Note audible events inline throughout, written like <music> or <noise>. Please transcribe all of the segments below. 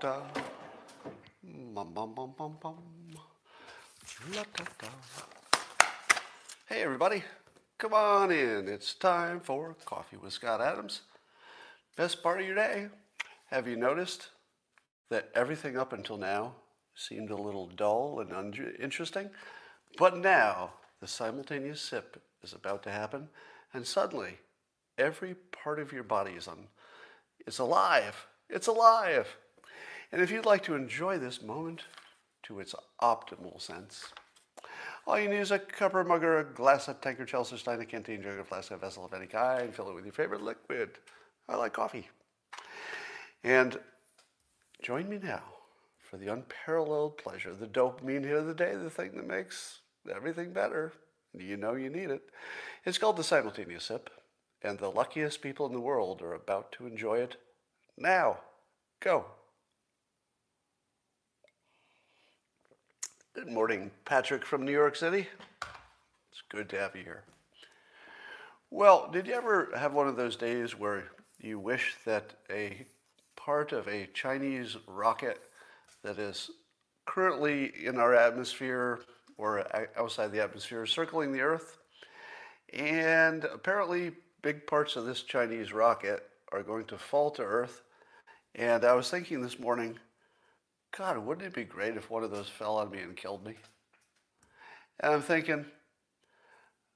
da. Bum, bum, bum, bum, bum. La, da, da. Hey, everybody. Come on in. It's time for Coffee with Scott Adams. Best part of your day. Have you noticed that everything up until now seemed a little dull and uninteresting? But now the simultaneous sip is about to happen, and suddenly every part of your body is on. It's alive. It's alive. And if you'd like to enjoy this moment to its optimal sense, all you need is a cup or mug or a glass, a tankard, chalice, stein, a canteen, jug, a flask, a vessel of any kind. Fill it with your favorite liquid. I like coffee. And join me now for the unparalleled pleasure, the dopamine hit of the day, the thing that makes everything better. You know you need it. It's called the simultaneous sip, and the luckiest people in the world are about to enjoy it now. Go. Good morning, Patrick from New York City. It's good to have you here. Well, did you ever have one of those days where you wish that a part of a Chinese rocket that is currently in our atmosphere or outside the atmosphere circling the Earth? And apparently, big parts of this Chinese rocket are going to fall to Earth. And I was thinking this morning, God, wouldn't it be great if one of those fell on me and killed me? And I'm thinking,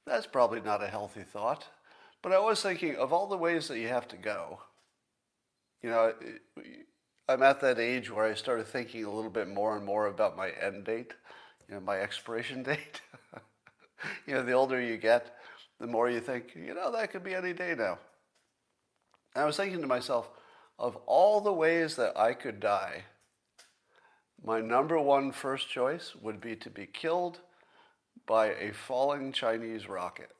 that's probably not a healthy thought. But I was thinking of all the ways that you have to go. You know, I'm at that age where I started thinking a little bit more and more about my end date, you know, my expiration <laughs> date. you know, the older you get, the more you think, you know, that could be any day now. And I was thinking to myself, of all the ways that I could die, my number one first choice would be to be killed by a falling Chinese rocket.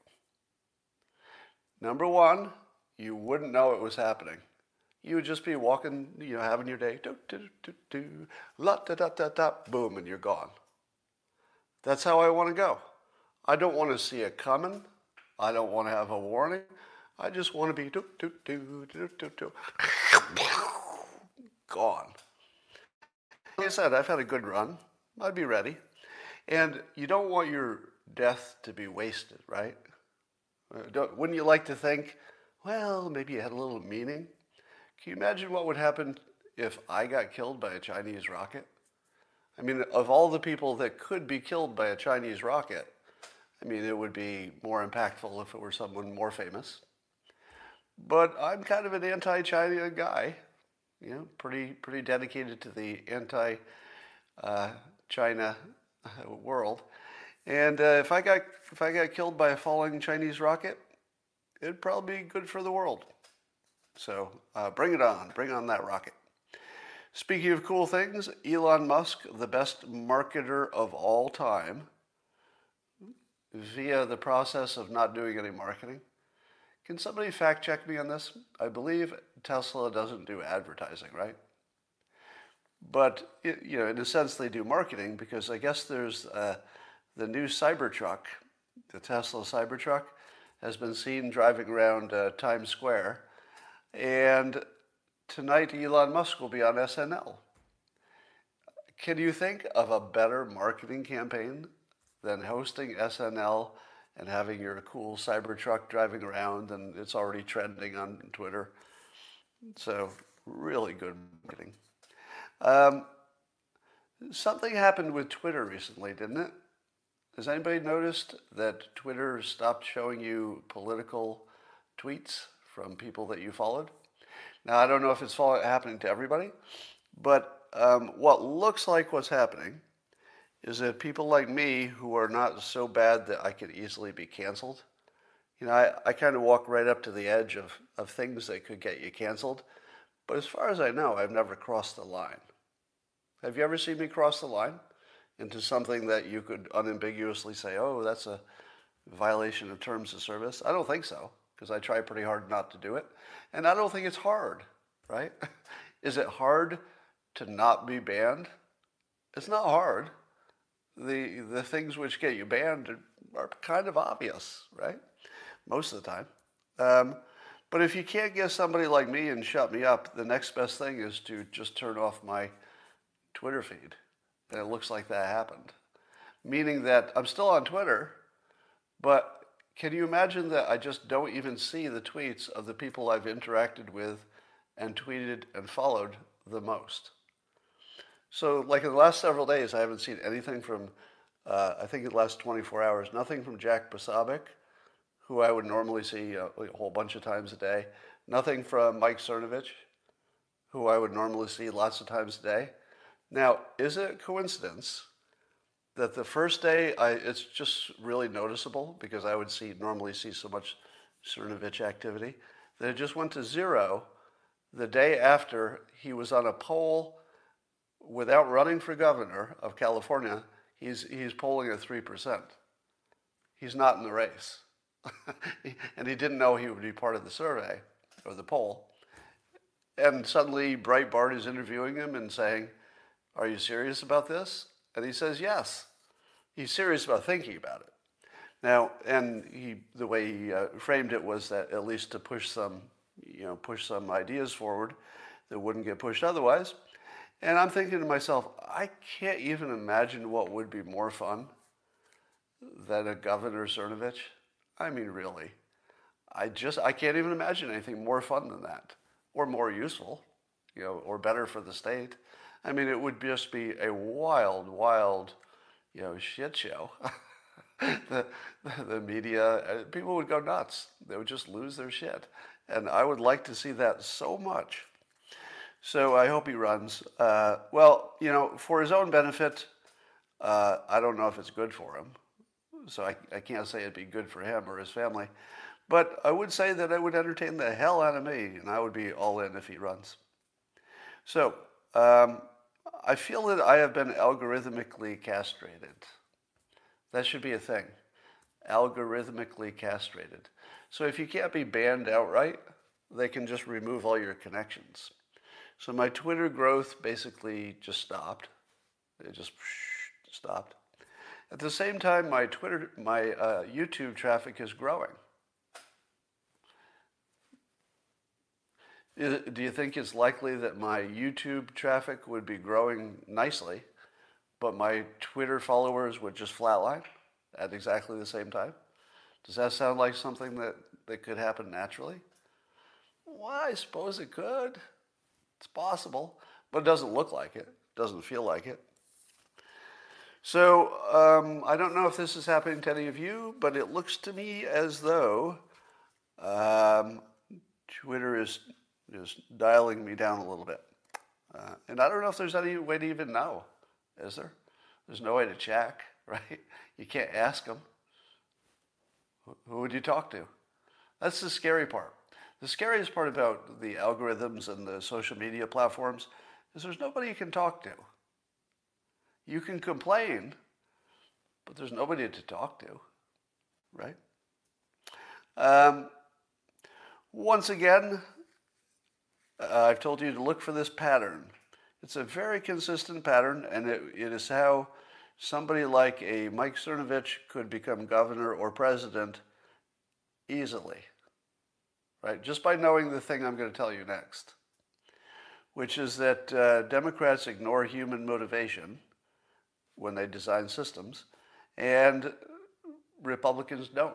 Number one, you wouldn't know it was happening. You would just be walking, you know, having your day, do, do, do, do, la, da, da, da, da, boom, and you're gone. That's how I want to go. I don't want to see it coming. I don't want to have a warning. I just want to be do, do, do, do, do, do, <laughs> gone. Like I said, I've had a good run. I'd be ready. And you don't want your death to be wasted, right? Uh, don't, wouldn't you like to think, well, maybe it had a little meaning? Can you imagine what would happen if I got killed by a Chinese rocket? I mean, of all the people that could be killed by a Chinese rocket, I mean, it would be more impactful if it were someone more famous. But I'm kind of an anti-China guy you know, pretty pretty dedicated to the anti-China uh, world. And uh, if I got if I got killed by a falling Chinese rocket, it'd probably be good for the world. So uh, bring it on, bring on that rocket. Speaking of cool things, Elon Musk, the best marketer of all time, via the process of not doing any marketing, can somebody fact check me on this? I believe Tesla doesn't do advertising, right? But you know, in a sense, they do marketing because I guess there's uh, the new Cybertruck, the Tesla Cybertruck, has been seen driving around uh, Times Square, and tonight Elon Musk will be on SNL. Can you think of a better marketing campaign than hosting SNL and having your cool Cybertruck driving around, and it's already trending on Twitter. So, really good marketing. Um, something happened with Twitter recently, didn't it? Has anybody noticed that Twitter stopped showing you political tweets from people that you followed? Now, I don't know if it's happening to everybody, but um, what looks like what's happening is that people like me who are not so bad that I could easily be canceled, you know, I, I kind of walk right up to the edge of, of things that could get you canceled. But as far as I know, I've never crossed the line. Have you ever seen me cross the line into something that you could unambiguously say, oh, that's a violation of terms of service? I don't think so, because I try pretty hard not to do it. And I don't think it's hard, right? <laughs> Is it hard to not be banned? It's not hard the the things which get you banned are, kind of obvious, right? Most of the time. Um, But if you can't get somebody like me and shut me up, the next best thing is to just turn off my Twitter feed. And it looks like that happened. Meaning that I'm still on Twitter, but can you imagine that I just don't even see the tweets of the people I've interacted with and tweeted and followed the most? So, like in the last several days, I haven't seen anything from, uh, I think in the last 24 hours, nothing from Jack Posobiec, who I would normally see a, a whole bunch of times a day. Nothing from Mike Cernovich, who I would normally see lots of times a day. Now, is it a coincidence that the first day I, it's just really noticeable because I would see normally see so much Cernovich activity that it just went to zero the day after he was on a poll without running for governor of California, he's, he's polling at 3%. He's not in the race. <laughs> and he didn't know he would be part of the survey or the poll. And suddenly Breitbart is interviewing him and saying, Are you serious about this? And he says, Yes. He's serious about thinking about it. Now, and he, the way he uh, framed it was that at least to push some, you know, push some ideas forward that wouldn't get pushed otherwise. And I'm thinking to myself, I can't even imagine what would be more fun than a Governor Cernovich. I mean, really. I just, I can't even imagine anything more fun than that, or more useful, you know, or better for the state. I mean, it would just be a wild, wild, you know, shit show. <laughs> the, the media, uh, people would go nuts. They would just lose their shit. And I would like to see that so much. So I hope he runs. Uh, well, you know, for his own benefit, uh, I don't know if it's good for him. So I, I can't say it'd be good for him or his family. But I would say that it would entertain the hell out of me, and I would be all in if he runs. So um, I feel that I have been algorithmically castrated. That should be a thing. Algorithmically castrated. So if you can't be banned outright, they can just remove all your connections. So my Twitter growth basically just stopped. It just <sniffs> stopped. At the same time, my Twitter, my uh, YouTube traffic is growing. Do you think it's likely that my YouTube traffic would be growing nicely, but my Twitter followers would just flatline at exactly the same time? Does that sound like something that, that could happen naturally? Well, I suppose it could. It's possible, but it doesn't look like it. Doesn't feel like it. So um, I don't know if this is happening to any of you, but it looks to me as though um, Twitter is is dialing me down a little bit. Uh, and I don't know if there's any way to even know. Is there? There's no way to check, <laughs> right? You can't ask them. Who would you talk to? That's the scary part. The scariest part about the algorithms and the social media platforms is there's nobody you can talk to. You can complain, but there's nobody to talk to, right? Um, once again, uh, I've told you to look for this pattern. It's a very consistent pattern, and it, it is how somebody like a Mike Cernovich could become governor or president easily right? Just by knowing the thing I'm going to tell you next, which is that uh, Democrats ignore human motivation when they design systems, and Republicans don't.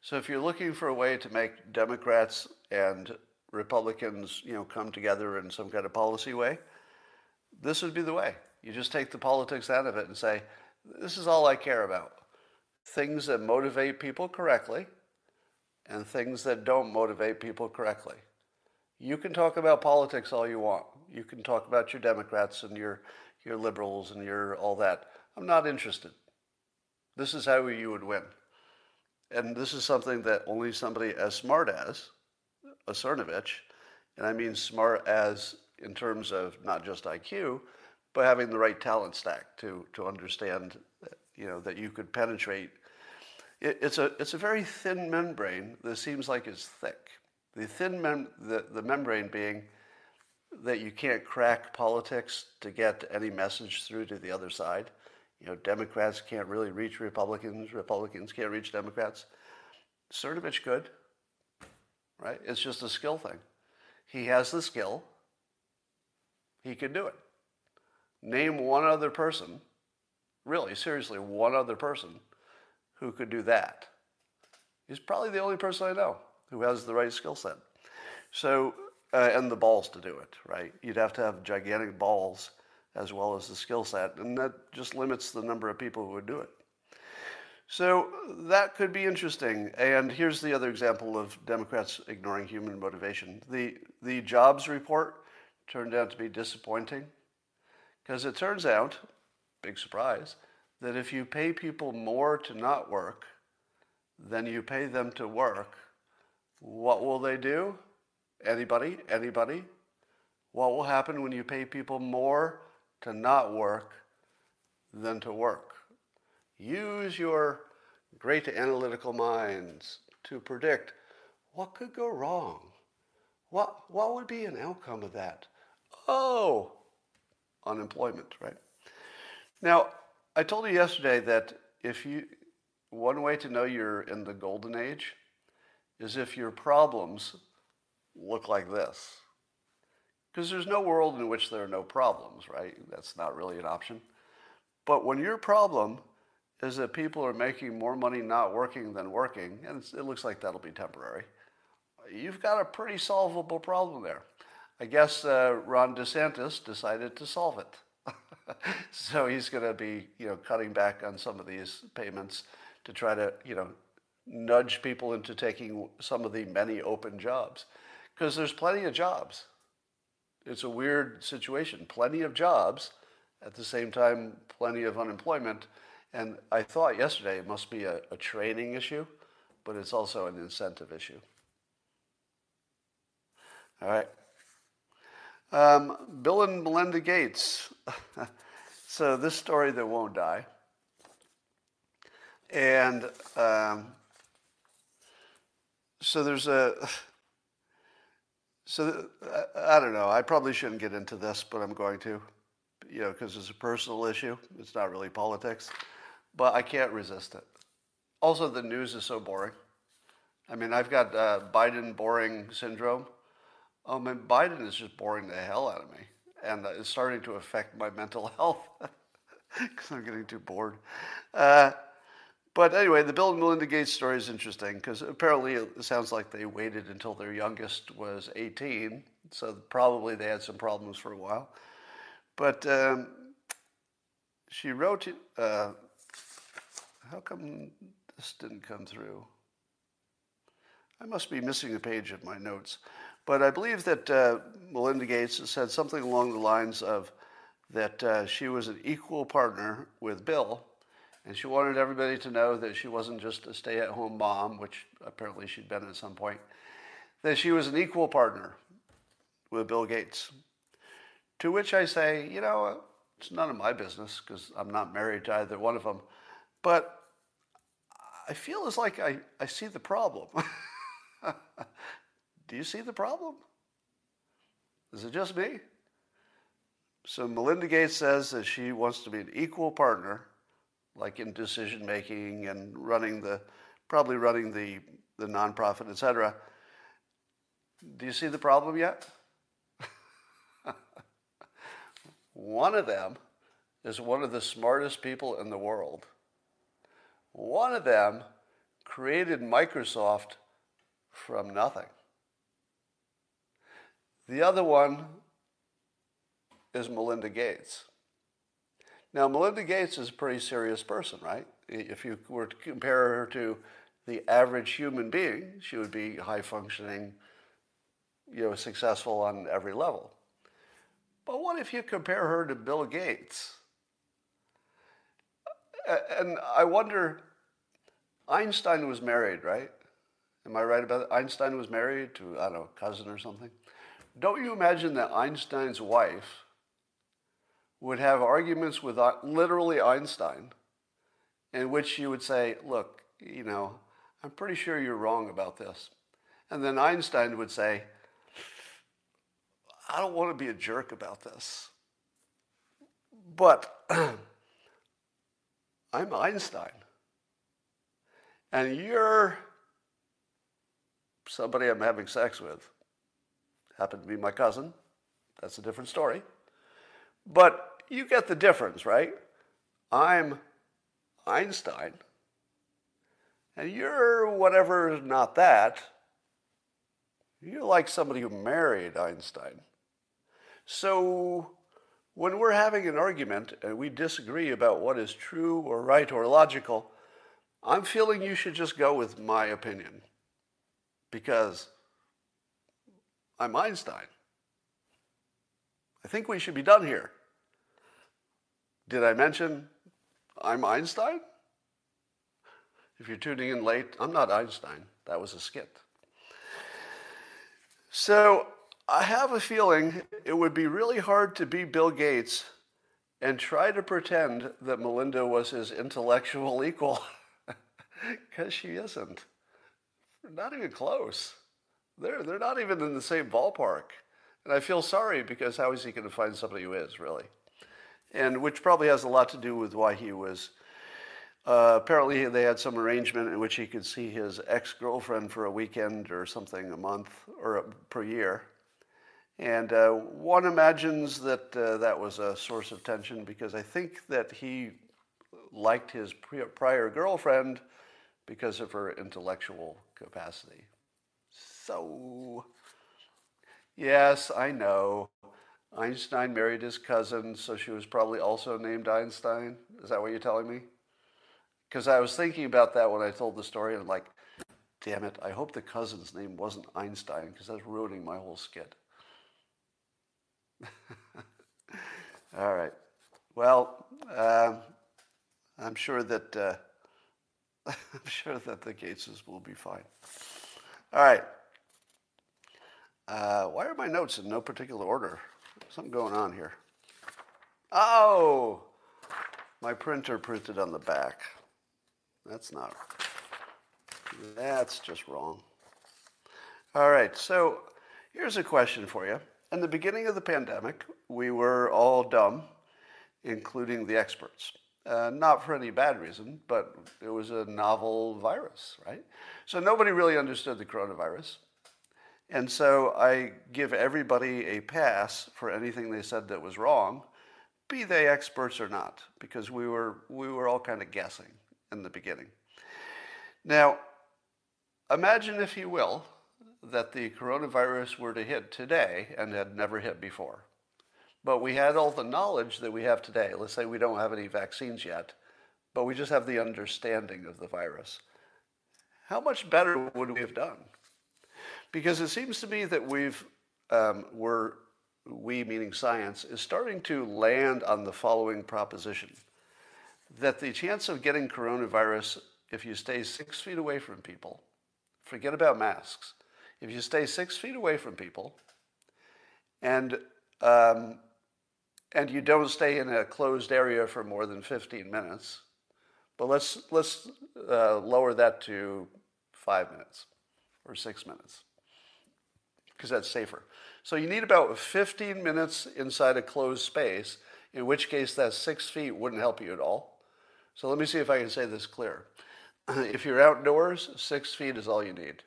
So if you're looking for a way to make Democrats and Republicans, you know, come together in some kind of policy way, this would be the way. You just take the politics out of it and say, this is all I care about. Things that motivate people correctly and things that don't motivate people correctly. You can talk about politics all you want. You can talk about your Democrats and your, your liberals and your all that. I'm not interested. This is how you would win. And this is something that only somebody as smart as a Cernovich, and I mean smart as in terms of not just IQ, but having the right talent stack to, to understand that, you know, that you could penetrate it's, a, it's a very thin membrane that seems like it's thick. The thin mem- the, the membrane being that you can't crack politics to get any message through to the other side. You know, Democrats can't really reach Republicans, Republicans can't reach Democrats. Cernovich could, right? It's just a skill thing. He has the skill. He can do it. Name one other person, really, seriously, one other person who could do that. He's probably the only person I know who has the right skill set. So, uh, and the balls to do it, right? You'd have to have gigantic balls as well as the skill set, and that just limits the number of people who would do it. So that could be interesting. And here's the other example of Democrats ignoring human motivation. The, the jobs report turned out to be disappointing because it turns out, big surprise, that if you pay people more to not work than you pay them to work, what will they do? Anybody? Anybody? What will happen when you pay people more to not work than to work? Use your great analytical minds to predict what could go wrong. What, what would be an outcome of that? Oh, unemployment, right? Now, I told you yesterday that if you, one way to know you're in the golden age is if your problems look like this. Because there's no world in which there are no problems, right? That's not really an option. But when your problem is that people are making more money not working than working, and it looks like that'll be temporary. You've got a pretty solvable problem there. I guess uh, Ron DeSantis decided to solve it. <laughs> so he's going to be, you know, cutting back on some of these payments to try to, you know, nudge people into taking some of the many open jobs. Because there's plenty of jobs. It's a weird situation. Plenty of jobs, at the same time, plenty of unemployment and I thought yesterday it must be a, a training issue, but it's also an incentive issue. All right. Um, Bill and Melinda Gates. <laughs> so this story that won't die. And um, so there's a. So I don't know. I probably shouldn't get into this, but I'm going to, you know, because it's a personal issue. It's not really politics but I can't resist it. Also, the news is so boring. I mean, I've got uh, Biden boring syndrome. Oh man, Biden is just boring the hell out of me, and it's starting to affect my mental <laughs> health because I'm getting too bored. Uh, but anyway, the Bill and Melinda Gates story is interesting because apparently it sounds like they waited until their youngest was 18, so probably they had some problems for a while. But um, she wrote uh, how come this didn't come through? I must be missing a page of my notes. But I believe that uh, Melinda Gates has said something along the lines of that uh, she was an equal partner with Bill, and she wanted everybody to know that she wasn't just a stay at home mom, which apparently she'd been at some point, that she was an equal partner with Bill Gates. To which I say, you know, it's none of my business because I'm not married to either one of them. But I feel as like I, I see the problem. <laughs> Do you see the problem? Is it just me? So Melinda Gates says that she wants to be an equal partner, like in decision making and running the, probably running the, the nonprofit, etc. Do you see the problem yet? <laughs> one of them is one of the smartest people in the world. One of them created Microsoft from nothing. The other one is Melinda Gates. Now, Melinda Gates is a pretty serious person, right? If you were to compare her to the average human being, she would be high functioning, you know, successful on every level. But what if you compare her to Bill Gates? And I wonder, Einstein was married, right? Am I right about it? Einstein was married to, I don't know, a cousin or something. Don't you imagine that Einstein's wife would have arguments with uh, literally Einstein in which she would say, Look, you know, I'm pretty sure you're wrong about this. And then Einstein would say, I don't want to be a jerk about this. But <clears throat> I'm Einstein. And you're somebody I'm having sex with. Happened to be my cousin. That's a different story. But you get the difference, right? I'm Einstein, and you're whatever not that. You're like somebody who married Einstein. So when we're having an argument and we disagree about what is true or right or logical, I'm feeling you should just go with my opinion because I'm Einstein. I think we should be done here. Did I mention I'm Einstein? If you're tuning in late, I'm not Einstein. That was a skit. So I have a feeling it would be really hard to be Bill Gates and try to pretend that Melinda was his intellectual <laughs> equal, because she isn't. Not even close. They're, they're not even in the same ballpark. And I feel sorry because how is he going to find somebody who is, really? And which probably has a lot to do with why he was. Uh, apparently, they had some arrangement in which he could see his ex girlfriend for a weekend or something a month or a, per year. And uh, one imagines that uh, that was a source of tension because I think that he liked his prior girlfriend because of her intellectual capacity. So, yes, I know. Einstein married his cousin, so she was probably also named Einstein. Is that what you're telling me? Because I was thinking about that when I told the story, and I'm like, damn it, I hope the cousin's name wasn't Einstein, because that's ruining my whole skit. <laughs> All right. Well, uh, I'm sure that uh, <laughs> I'm sure that the Gateses will be fine. All right. Uh, why are my notes in no particular order? Something going on here. Oh, my printer printed on the back. That's not. That's just wrong. All right. So here's a question for you. In the beginning of the pandemic, we were all dumb, including the experts. Uh, not for any bad reason, but it was a novel virus, right? So nobody really understood the coronavirus. And so I give everybody a pass for anything they said that was wrong, be they experts or not, because we were, we were all kind of guessing in the beginning. Now, imagine, if you will, that the coronavirus were to hit today and had never hit before. But we had all the knowledge that we have today. Let's say we don't have any vaccines yet, but we just have the understanding of the virus. How much better would we have done? Because it seems to me that we've, um, we're, we meaning science, is starting to land on the following proposition that the chance of getting coronavirus if you stay six feet away from people, forget about masks, if you stay six feet away from people and, um, and you don't stay in a closed area for more than 15 minutes, but let's, let's uh, lower that to five minutes or six minutes because that's safer. So you need about 15 minutes inside a closed space, in which case that six feet wouldn't help you at all. So let me see if I can say this clear. <clears throat> If you're outdoors, six feet is all you need.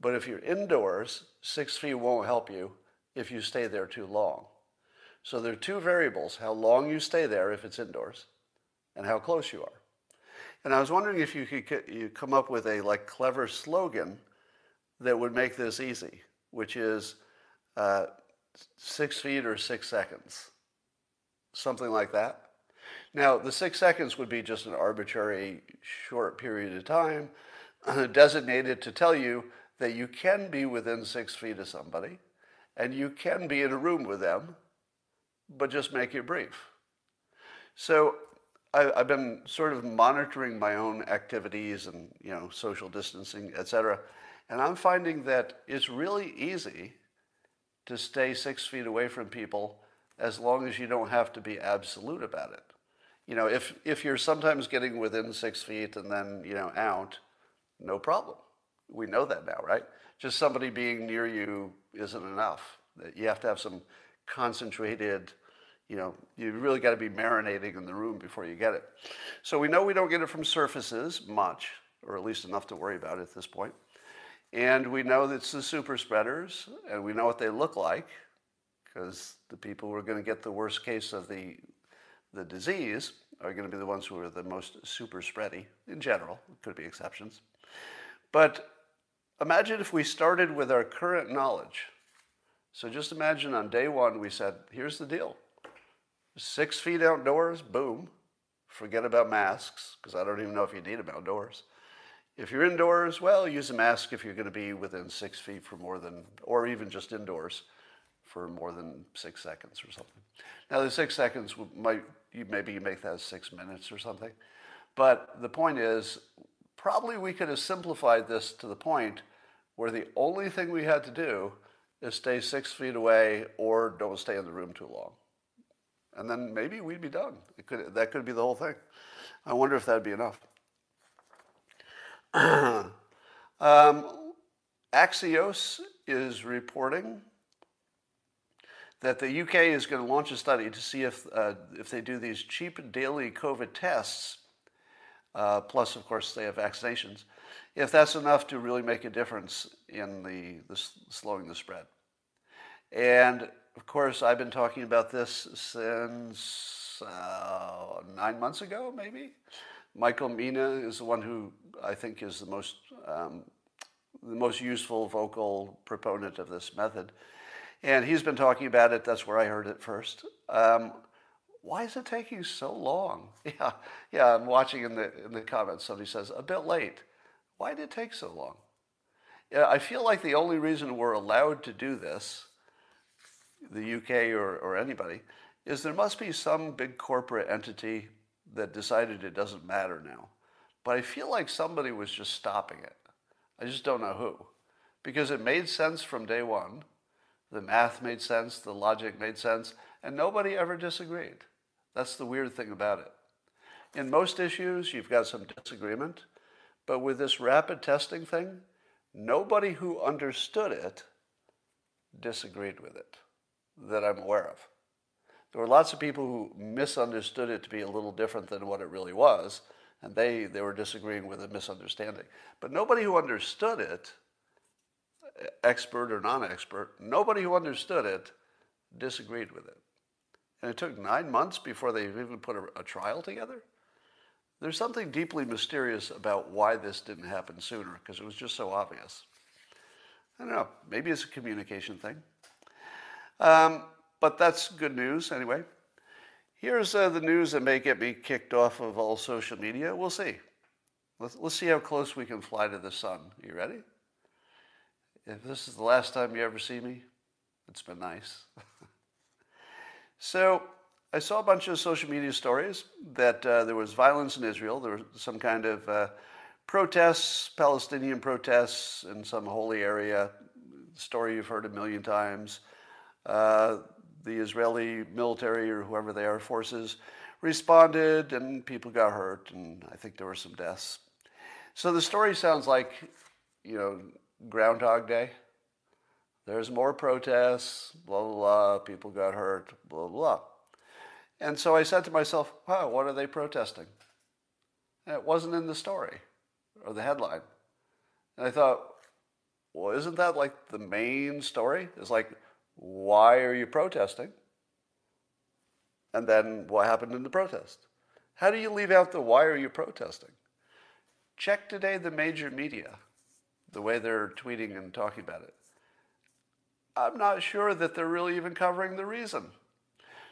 But if you're indoors, six feet won't help you if you stay there too long. So there are two variables, how long you stay there if it's indoors and how close you are. And I was wondering if you could you come up with a like clever slogan that would make this easy, which is uh, six feet or six seconds, something like that. Now, the six seconds would be just an arbitrary short period of time <clears throat> designated to tell you that you can be within six feet of somebody and you can be in a room with them, but just make it brief. So I, have been sort of monitoring my own activities and you know social distancing, et cetera, and I'm finding that it's really easy to stay six feet away from people as long as you don't have to be absolute about it. You know, if if you're sometimes getting within six feet and then you know out, no problem we know that now, right? Just somebody being near you isn't enough. You have to have some concentrated, you know, you really got to be marinating in the room before you get it. So we know we don't get it from surfaces much, or at least enough to worry about at this point. And we know that it's the super spreaders, and we know what they look like, because the people who are going to get the worst case of the, the disease are going to be the ones who are the most super spready in general. Could be exceptions. But imagine if we started with our current knowledge. So just imagine on day one, we said, here's the deal six feet outdoors, boom. Forget about masks, because I don't even know if you need them outdoors. If you're indoors, well, use a mask if you're going to be within six feet for more than, or even just indoors for more than six seconds or something. Now, the six seconds might, you, maybe you make that six minutes or something. But the point is, probably we could have simplified this to the point where the only thing we had to do is stay six feet away or don't stay in the room too long. And then maybe we'd be done. It could, that could be the whole thing. I wonder if that'd be enough. <clears throat> um, Axios is reporting that the UK is going to launch a study to see if, uh, if they do these cheap daily COVID tests, uh, plus, of course, they have vaccinations, if that's enough to really make a difference in the, the slowing the spread. And of course, I've been talking about this since uh, nine months ago, maybe. Michael Mina is the one who I think is the most um, the most useful vocal proponent of this method, and he's been talking about it. That's where I heard it first. Um, why is it taking so long? <laughs> Yeah, yeah. I'm watching in the in the comments. Somebody says a bit late. Why did it take so long? Yeah, I feel like the only reason we're allowed to do this the UK or, or anybody, is there must be some big corporate entity that decided it doesn't matter now. But I feel like somebody was just stopping it. I just don't know who. Because it made sense from day one. The math made sense, the logic made sense, and nobody ever disagreed. That's the weird thing about it. In most issues, you've got some disagreement, but with this rapid testing thing, nobody who understood it disagreed with it that I'm aware of. There were lots of people who misunderstood it to be a little different than what it really was, and they, they were disagreeing with a misunderstanding. But nobody who understood it, expert or non expert, nobody who understood it disagreed with it. And it took nine months before they even put a, a trial together. There's something deeply mysterious about why this didn't happen sooner, because it was just so obvious. I don't know, maybe it's a communication thing. Um, but that's good news anyway. Here's uh, the news that may get me kicked off of all social media. We'll see. Let's, let's see how close we can fly to the sun. You ready? If this is the last time you ever see me, it's been nice. <laughs> so, I saw a bunch of social media stories that uh, there was violence in Israel. There was some kind of uh, protests, Palestinian protests in some holy area. Story you've heard a million times. Uh, the Israeli military or whoever they are forces responded and people got hurt and I think there were some deaths. So the story sounds like, you know, Groundhog Day. There's more protests, blah, blah, blah, people got hurt, blah, blah. And so I said to myself, wow, what are they protesting? And it wasn't in the story or the headline. And I thought, well, isn't that like the main story? It's like, why are you protesting? And then what happened in the protest? How do you leave out the why are you protesting? Check today the major media, the way they're tweeting and talking about it. I'm not sure that they're really even covering the reason.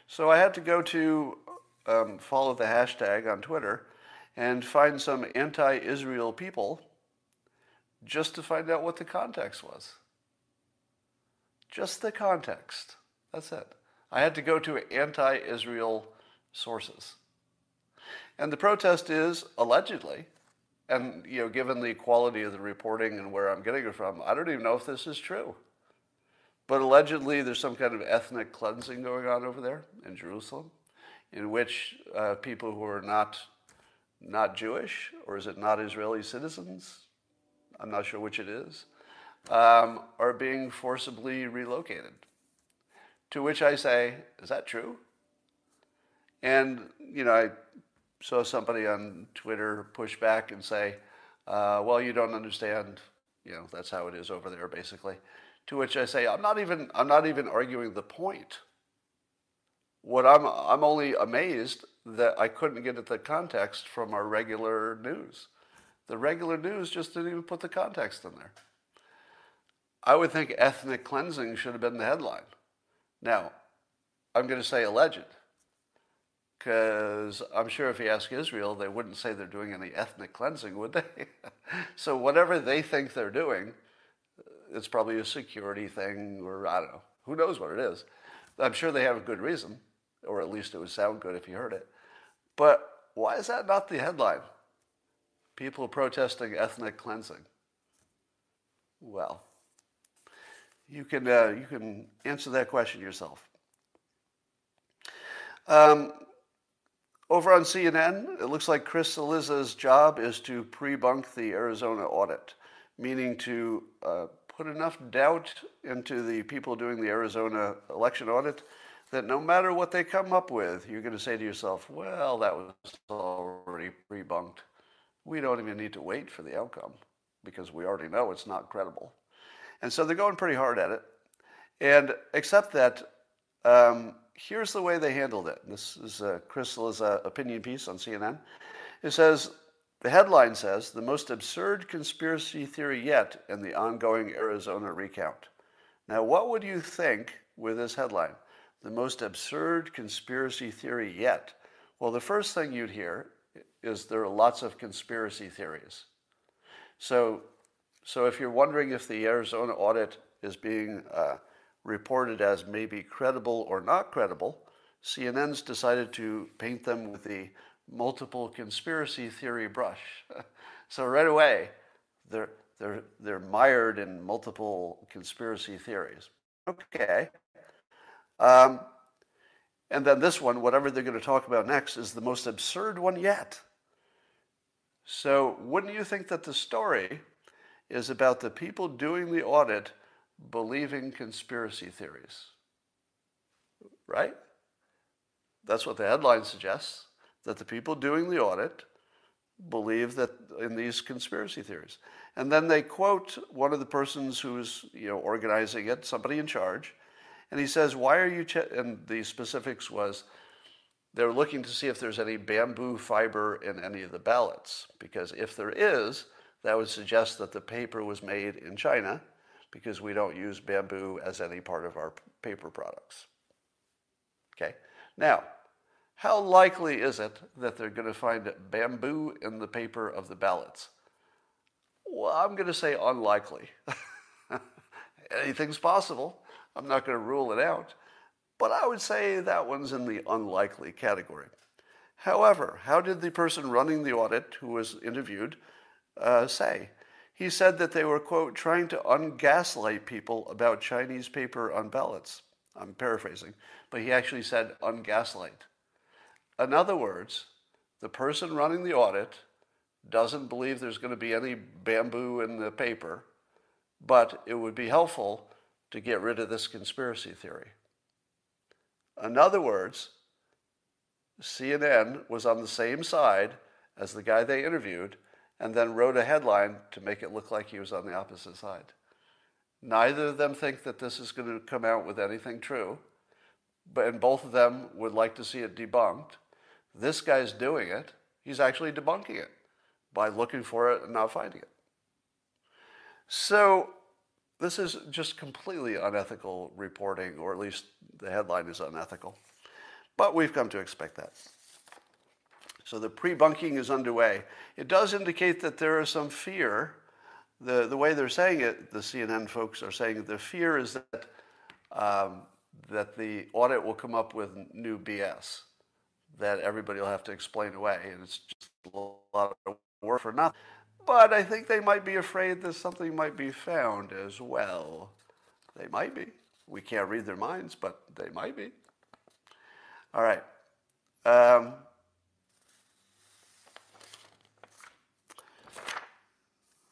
So I had to go to um, follow the hashtag on Twitter and find some anti Israel people just to find out what the context was. Just the context. That's it. I had to go to anti Israel sources. And the protest is allegedly, and you know, given the quality of the reporting and where I'm getting it from, I don't even know if this is true. But allegedly, there's some kind of ethnic cleansing going on over there in Jerusalem, in which uh, people who are not not Jewish, or is it not Israeli citizens? I'm not sure which it is um, are being forcibly relocated. To which I say, is that true? And, you know, I saw somebody on Twitter push back and say, uh, well, you don't understand. You know, that's how it is over there, basically. To which I say, I'm not even, I'm not even arguing the point. What I'm, I'm only amazed that I couldn't get at the context from our regular news. The regular news just didn't even put the context in there. I would think ethnic cleansing should have been the headline. Now, I'm going to say alleged, because I'm sure if you ask Israel, they wouldn't say they're doing any ethnic cleansing, would they? <laughs> so whatever they think they're doing, it's probably a security thing, or I don't know. Who knows what it is? I'm sure they have a good reason, or at least it would sound good if you heard it. But why is that not the headline? People protesting ethnic cleansing. Well, you can, uh, you can answer that question yourself. Um, over on CNN, it looks like Chris Cillizza's job is to pre-bunk the Arizona audit, meaning to uh, put enough doubt into the people doing the Arizona election audit that no matter what they come up with, you're going to say to yourself, well, that was already pre-bunked. We don't even need to wait for the outcome because we already know it's not credible. And so they're going pretty hard at it. And except that, um, here's the way they handled it. This is uh, Crystal's uh, opinion piece on CNN. It says, the headline says, the most absurd conspiracy theory yet in the ongoing Arizona recount. Now, what would you think with this headline? The most absurd conspiracy theory yet. Well, the first thing you'd hear is there are lots of conspiracy theories. So so if you're wondering if the Arizona audit is being uh, reported as maybe credible or not credible, CNN's decided to paint them with the multiple conspiracy theory brush. <laughs> so right away, they're, they're, they're mired in multiple conspiracy theories. Okay. Um, and then this one, whatever they're going to talk about next, is the most absurd one yet. So wouldn't you think that the story is about the people doing the audit believing conspiracy theories. Right? That's what the headline suggests that the people doing the audit believe that in these conspiracy theories. And then they quote one of the persons who's you know organizing it, somebody in charge, and he says, "Why are you?" Che-? And the specifics was they're looking to see if there's any bamboo fiber in any of the ballots because if there is, that would suggest that the paper was made in China because we don't use bamboo as any part of our paper products. Okay, now, how likely is it that they're going to find bamboo in the paper of the ballots? Well, I'm going to say unlikely. <laughs> Anything's possible. I'm not going to rule it out. But I would say that one's in the unlikely category. However, how did the person running the audit who was interviewed uh, say. He said that they were, quote, trying to ungaslight people about Chinese paper on ballots. I'm paraphrasing, but he actually said ungaslight. In other words, the person running the audit doesn't believe there's going to be any bamboo in the paper, but it would be helpful to get rid of this conspiracy theory. In other words, CNN was on the same side as the guy they interviewed and then wrote a headline to make it look like he was on the opposite side. Neither of them think that this is going to come out with anything true, but and both of them would like to see it debunked. This guy's doing it. He's actually debunking it by looking for it and not finding it. So this is just completely unethical reporting, or at least the headline is unethical. But we've come to expect that. So the pre-bunking is underway. It does indicate that there is some fear. The, the way they're saying it, the CNN folks are saying the fear is that, um, that the audit will come up with new BS that everybody will have to explain away, and it's just a lot of work for nothing. But I think they might be afraid that something might be found as well. They might be. We can't read their minds, but they might be. All right. Um,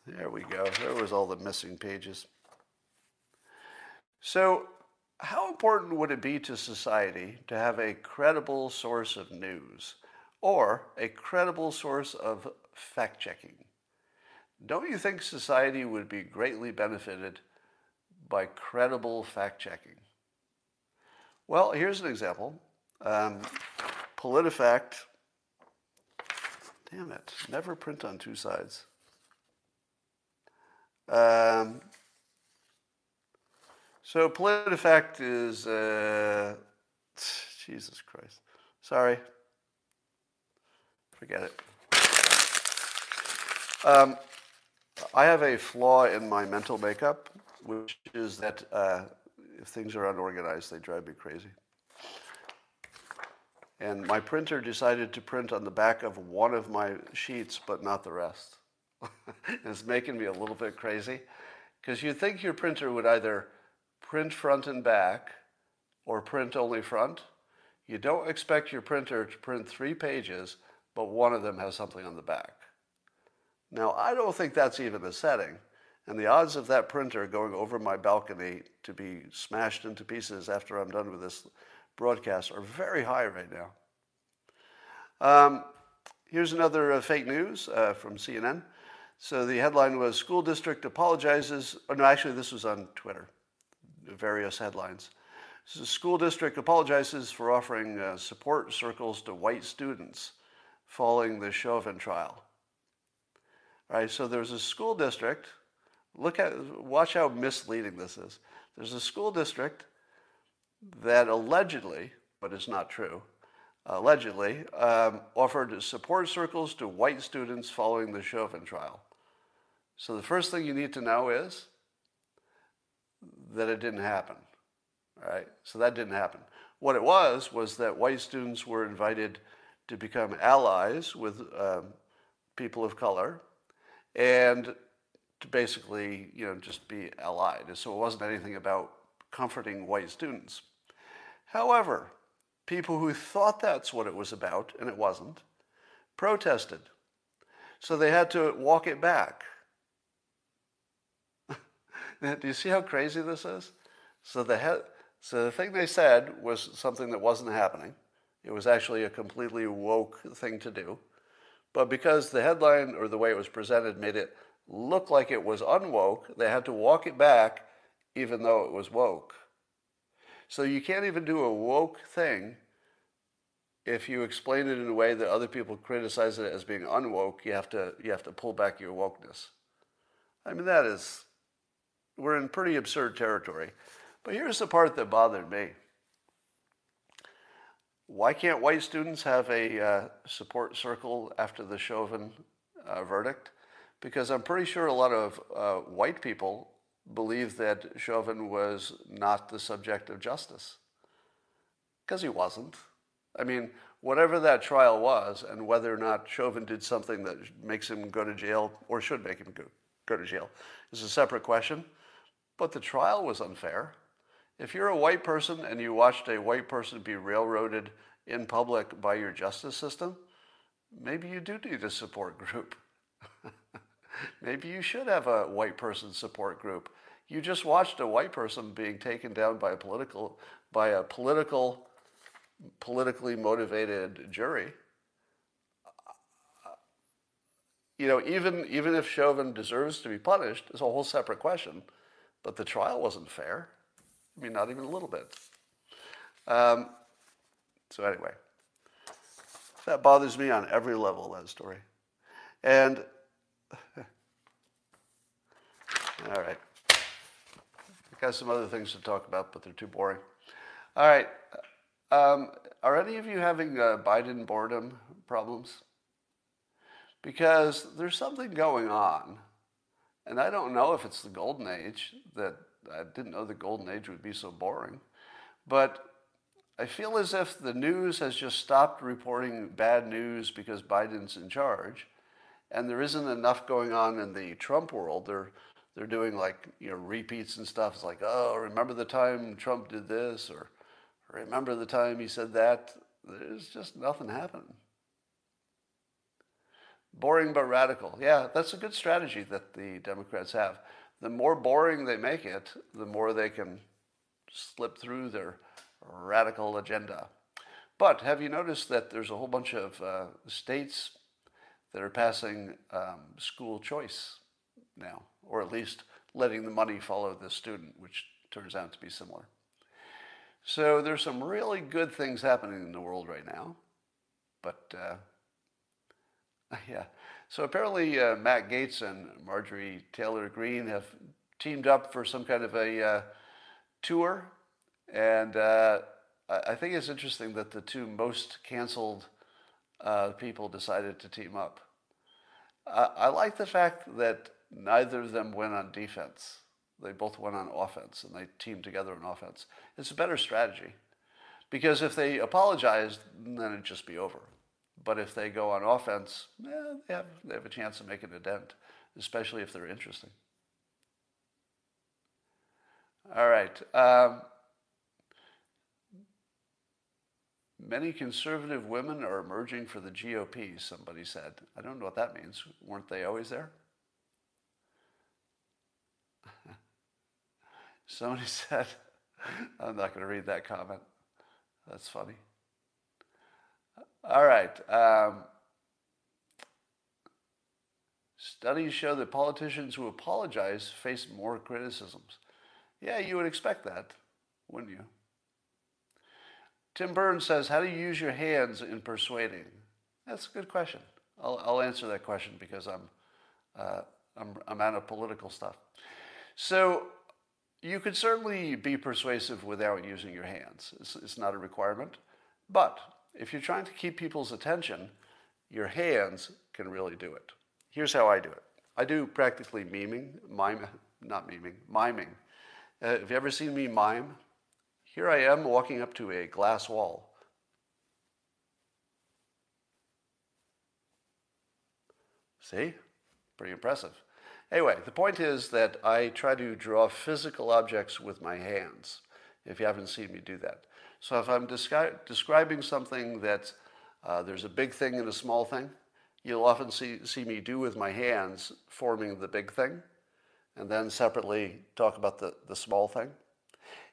There we go. There was all the missing pages. So, how important would it be to society to have a credible source of news or a credible source of fact checking? don't you think society would be greatly benefited by credible fact checking? Well, here's an example. Um, PolitiFact, damn it, never print on two sides. Um, so PolitiFact is, uh, Jesus Christ. Sorry. Forget it. Um, I have a flaw in my mental makeup, which is that uh, if things are unorganized, they drive me crazy. And my printer decided to print on the back of one of my sheets, but not the rest. <laughs> it's making me a little bit crazy because you'd think your printer would either print front and back or print only front. You don't expect your printer to print three pages, but one of them has something on the back. Now, I don't think that's even a setting, and the odds of that printer going over my balcony to be smashed into pieces after I'm done with this broadcast are very high right now. Um, here's another uh, fake news uh, from CNN. So the headline was School District Apologizes. No, actually, this was on Twitter, various headlines. So school district apologizes for offering uh, support circles to white students following the Chauvin trial. All right, so there's a school district. Look at, watch how misleading this is. There's a school district that allegedly, but it's not true, allegedly um, offered support circles to white students following the Chauvin trial. So the first thing you need to know is that it didn't happen. All right, so that didn't happen. What it was was that white students were invited to become allies with um, people of color and to basically, you know, just be allied. So it wasn't anything about comforting white students. However, people who thought that's what it was about, and it wasn't, protested. So they had to walk it back. Do you see how crazy this is? So the, he- so the thing they said was something that wasn't happening. It was actually a completely woke thing to do. But because the headline or the way it was presented made it look like it was unwoke, they had to walk it back even though it was woke. So you can't even do a woke thing if you explain it in a way that other people criticize it as being unwoke, you have to you have to pull back your wokeness. I mean that is we're in pretty absurd territory. But here's the part that bothered me. Why can't white students have a uh, support circle after the Chauvin uh, verdict? Because I'm pretty sure a lot of uh, white people believe that Chauvin was not the subject of justice. Because he wasn't. I mean, whatever that trial was, and whether or not Chauvin did something that makes him go to jail or should make him go, go to jail is a separate question. But the trial was unfair. If you're a white person and you watched a white person be railroaded in public by your justice system, maybe you do need a support group. <laughs> maybe you should have a white person support group. You just watched a white person being taken down by a political by a political politically motivated jury. You know, even even if Chauvin deserves to be punished, is a whole separate question. But the trial wasn't fair. I mean, not even a little bit. Um, so anyway, that bothers me on every level, that story. And, <laughs> all right. I got some other things to talk about, but they're too boring. All right. Um, are any of you having uh, Biden boredom problems? Because there's something going on, and I don't know if it's the golden age that I didn't know the golden age would be so boring, but I feel as if the news has just stopped reporting bad news because Biden's in charge, and there isn't enough going on in the Trump world. They're they're doing like you know repeats and stuff. It's like, oh, remember the time Trump did this, or remember the time he said that. There's just nothing happening. Boring but radical. Yeah, that's a good strategy that the Democrats have. The more boring they make it, the more they can slip through their radical agenda. But have you noticed that there's a whole bunch of uh, states that are passing um, school choice now, or at least letting the money follow the student, which turns out to be similar. So there's some really good things happening in the world right now, but uh, <laughs> yeah. So apparently uh, Matt Gaetz and Marjorie Taylor Greene have teamed up for some kind of a uh, tour, and uh, I think it's interesting that the two most canceled uh, people decided to team up. I like the fact that neither of them went on defense. They both went on offense and they teamed together on offense. It's a better strategy because if they apologize, then it'd just be over. But if they go on offense, eh, they, have, they have a chance of making a dent, especially if they're interesting. All right. Um, Many conservative women are emerging for the GOP, somebody said. I don't know what that means. Weren't they always there? <laughs> somebody <laughs> said, I'm not going to read that comment. That's funny. All right. Um, studies show that politicians who apologize face more criticisms. Yeah, you would expect that, wouldn't you? Tim Burns says, How do you use your hands in persuading? That's a good question. I'll, I'll answer that question because I'm, uh, I'm, I'm out of political stuff. So, you could certainly be persuasive without using your hands. It's, it's not a requirement. But if you're trying to keep people's attention, your hands can really do it. Here's how I do it I do practically miming, mime, not miming, miming. Uh, have you ever seen me mime? Here I am walking up to a glass wall. See? Pretty impressive. Anyway, the point is that I try to draw physical objects with my hands, if you haven't seen me do that. So if I'm descri- describing something that uh, there's a big thing and a small thing, you'll often see, see me do with my hands forming the big thing, and then separately talk about the, the small thing.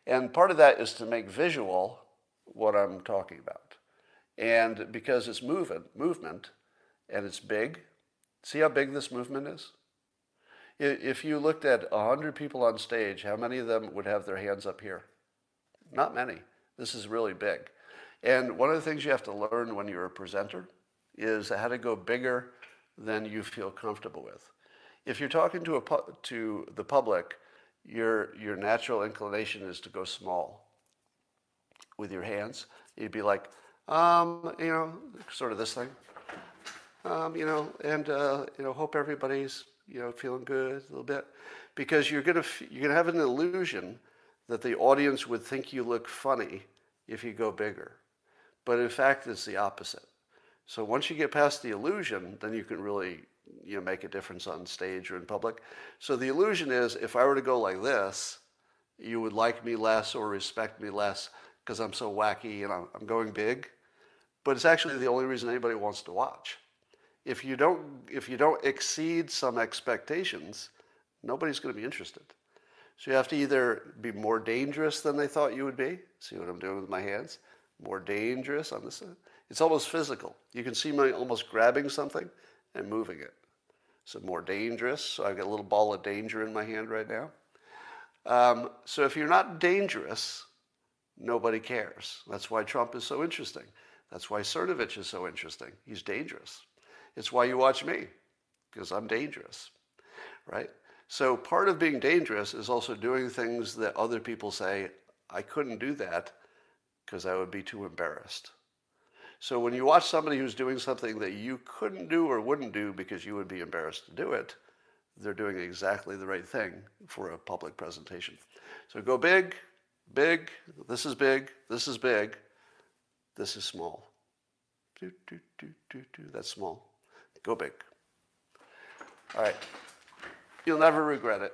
And part of that is to make visual what I'm talking about. And because it's movement, movement and it's big, see how big this movement is? If you looked at 100 people on stage, how many of them would have their hands up here? Not many. This is really big. And one of the things you have to learn when you're a presenter is how to go bigger than you feel comfortable with. If you're talking to, a, to the public, your, your natural inclination is to go small with your hands. You'd be like, um, you know, sort of this thing, um, you know, and uh, you know, hope everybody's you know feeling good a little bit, because you're gonna you're gonna have an illusion that the audience would think you look funny if you go bigger, but in fact it's the opposite. So once you get past the illusion, then you can really you know, make a difference on stage or in public. So the illusion is if I were to go like this, you would like me less or respect me less because I'm so wacky and I'm, I'm going big. But it's actually the only reason anybody wants to watch. If you don't, if you don't exceed some expectations, nobody's going to be interested. So you have to either be more dangerous than they thought you would be. See what I'm doing with my hands? More dangerous on this. side. It's almost physical. You can see me almost grabbing something and moving it. So more dangerous. So I've got a little ball of danger in my hand right now. Um, so if you're not dangerous, nobody cares. That's why Trump is so interesting. That's why Cernovich is so interesting. He's dangerous. It's why you watch me, because I'm dangerous, right? So part of being dangerous is also doing things that other people say, I couldn't do that because I would be too embarrassed. So when you watch somebody who's doing something that you couldn't do or wouldn't do because you would be embarrassed to do it, they're doing exactly the right thing for a public presentation. So go big, big, this is big, this is big, this is small. Do, do, do, do, do. That's small. Go big. All right. You'll never regret it.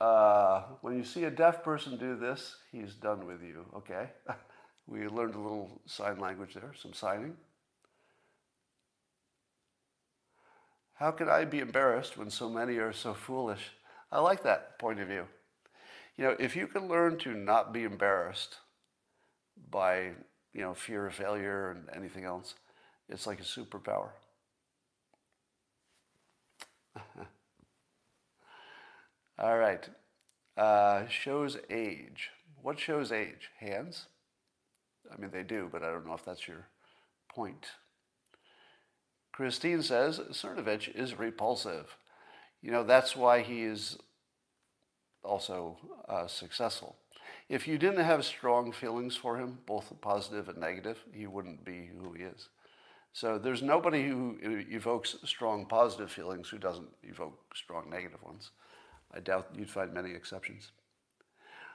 Uh, when you see a deaf person do this, he's done with you, okay? <laughs> we learned a little sign language there, some signing. How can I be embarrassed when so many are so foolish? I like that point of view. You know, if you can learn to not be embarrassed by, you know, fear of failure and anything else, it's like a superpower. <laughs> All right. Uh, shows age. What shows age? Hands? I mean, they do, but I don't know if that's your point. Christine says Cernovich is repulsive. You know, that's why he is also uh, successful. If you didn't have strong feelings for him, both positive and negative, he wouldn't be who he is. So there's nobody who evokes strong positive feelings who doesn't evoke strong negative ones. I doubt you'd find many exceptions.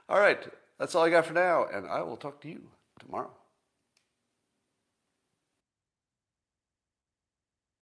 All right, that's all I got for now, and I will talk to you tomorrow.